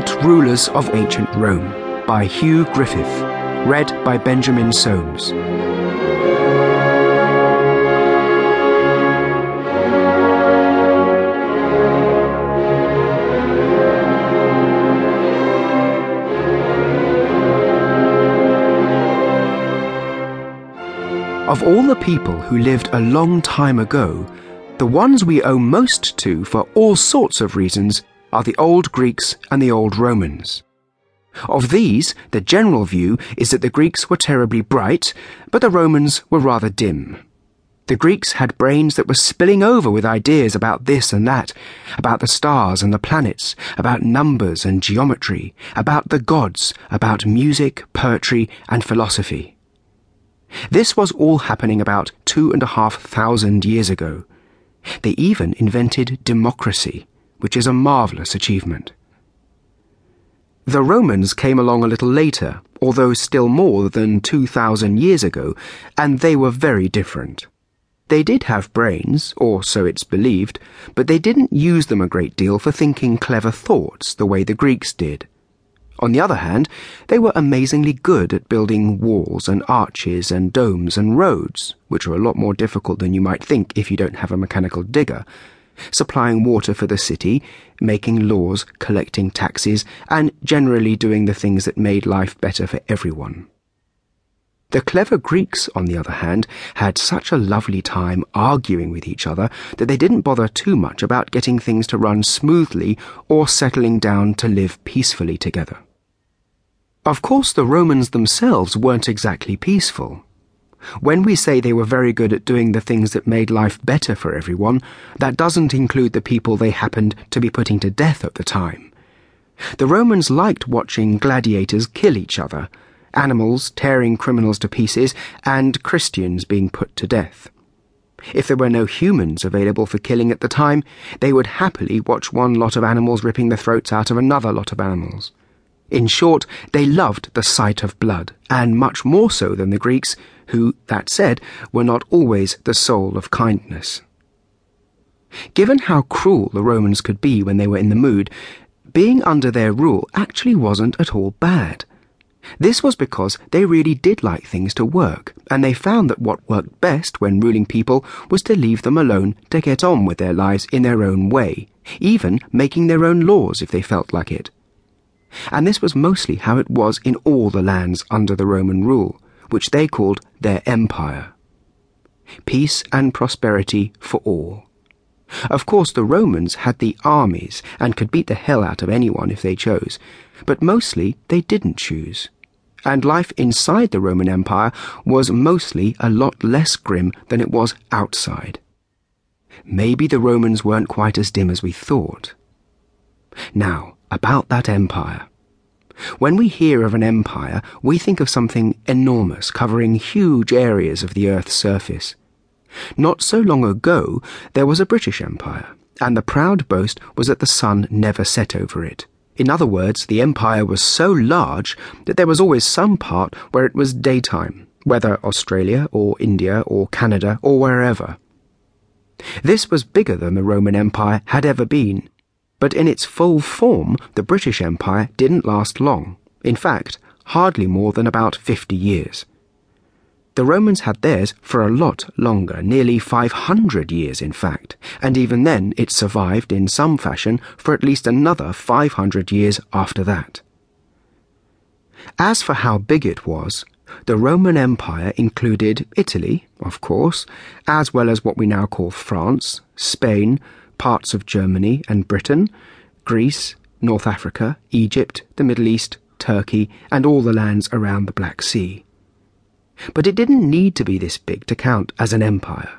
Great Rulers of Ancient Rome by Hugh Griffith. Read by Benjamin Soames. Of all the people who lived a long time ago, the ones we owe most to for all sorts of reasons are the old Greeks and the old Romans. Of these, the general view is that the Greeks were terribly bright, but the Romans were rather dim. The Greeks had brains that were spilling over with ideas about this and that, about the stars and the planets, about numbers and geometry, about the gods, about music, poetry, and philosophy. This was all happening about two and a half thousand years ago. They even invented democracy, which is a marvellous achievement. The Romans came along a little later, although still more than 2,000 years ago, and they were very different. They did have brains, or so it's believed, but they didn't use them a great deal for thinking clever thoughts the way the Greeks did. On the other hand, they were amazingly good at building walls and arches and domes and roads, which are a lot more difficult than you might think if you don't have a mechanical digger, supplying water for the city, making laws, collecting taxes, and generally doing the things that made life better for everyone. The clever Greeks, on the other hand, had such a lovely time arguing with each other that they didn't bother too much about getting things to run smoothly or settling down to live peacefully together. Of course, the Romans themselves weren't exactly peaceful. When we say they were very good at doing the things that made life better for everyone, that doesn't include the people they happened to be putting to death at the time. The Romans liked watching gladiators kill each other, animals tearing criminals to pieces, and Christians being put to death. If there were no humans available for killing at the time, they would happily watch one lot of animals ripping the throats out of another lot of animals. In short, they loved the sight of blood, and much more so than the Greeks, who, that said, were not always the soul of kindness. Given how cruel the Romans could be when they were in the mood, being under their rule actually wasn't at all bad. This was because they really did like things to work, and they found that what worked best when ruling people was to leave them alone to get on with their lives in their own way, even making their own laws if they felt like it and this was mostly how it was in all the lands under the Roman rule, which they called their empire. Peace and prosperity for all. Of course, the Romans had the armies and could beat the hell out of anyone if they chose, but mostly they didn't choose. And life inside the Roman Empire was mostly a lot less grim than it was outside. Maybe the Romans weren't quite as dim as we thought. Now, about that empire. When we hear of an empire, we think of something enormous covering huge areas of the Earth's surface. Not so long ago, there was a British Empire, and the proud boast was that the sun never set over it. In other words, the empire was so large that there was always some part where it was daytime, whether Australia or India or Canada or wherever. This was bigger than the Roman Empire had ever been, but in its full form, the British Empire didn't last long. In fact, hardly more than about 50 years. The Romans had theirs for a lot longer, nearly 500 years in fact, and even then it survived in some fashion for at least another 500 years after that. As for how big it was, the Roman Empire included Italy, of course, as well as what we now call France, Spain, parts of Germany and Britain, Greece, North Africa, Egypt, the Middle East, Turkey, and all the lands around the Black Sea. But it didn't need to be this big to count as an empire.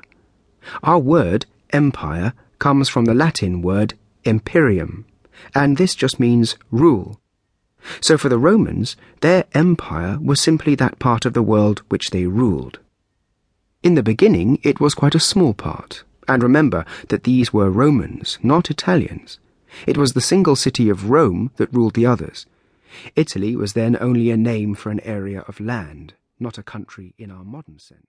Our word, empire, comes from the Latin word imperium, and this just means rule. So for the Romans, their empire was simply that part of the world which they ruled. In the beginning, it was quite a small part, and remember that these were Romans, not Italians. It was the single city of Rome that ruled the others. Italy was then only a name for an area of land, not a country in our modern sense.